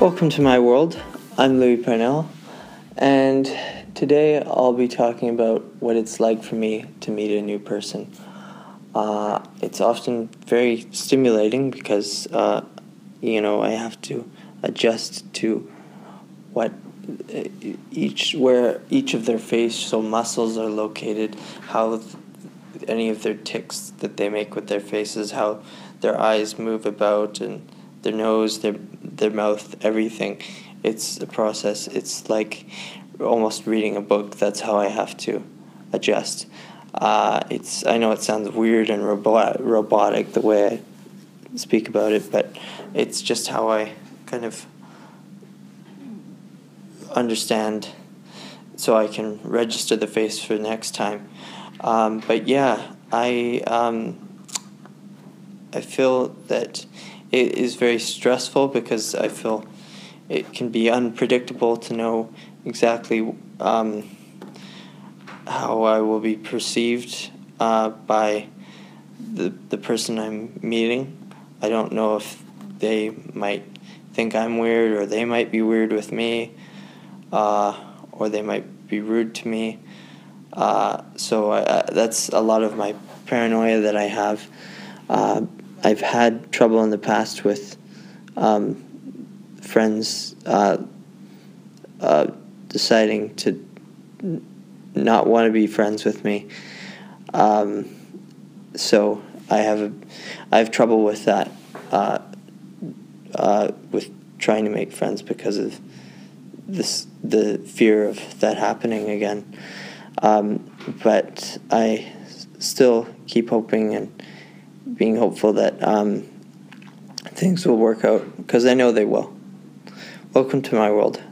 Welcome to my world. I'm Louis Parnell, and today I'll be talking about what it's like for me to meet a new person. Uh, it's often very stimulating because, uh, you know, I have to adjust to what uh, each where each of their facial muscles are located, how any of their ticks that they make with their faces, how their eyes move about, and their nose, their their mouth, everything. It's a process. It's like almost reading a book. That's how I have to adjust. Uh, it's I know it sounds weird and robot, robotic the way I speak about it, but it's just how I kind of understand so I can register the face for next time. Um, but yeah, I um, I feel that it is very stressful because I feel it can be unpredictable to know exactly um, how I will be perceived uh, by the the person I'm meeting. I don't know if they might think I'm weird or they might be weird with me, uh, or they might be rude to me. Uh, so I, that's a lot of my paranoia that I have. I've had trouble in the past with um, friends uh, uh, deciding to n- not want to be friends with me. Um, so I have a, I have trouble with that, uh, uh, with trying to make friends because of this the fear of that happening again. Um, but I still keep hoping and being hopeful that um, things will work out because I know they will. Welcome to my world.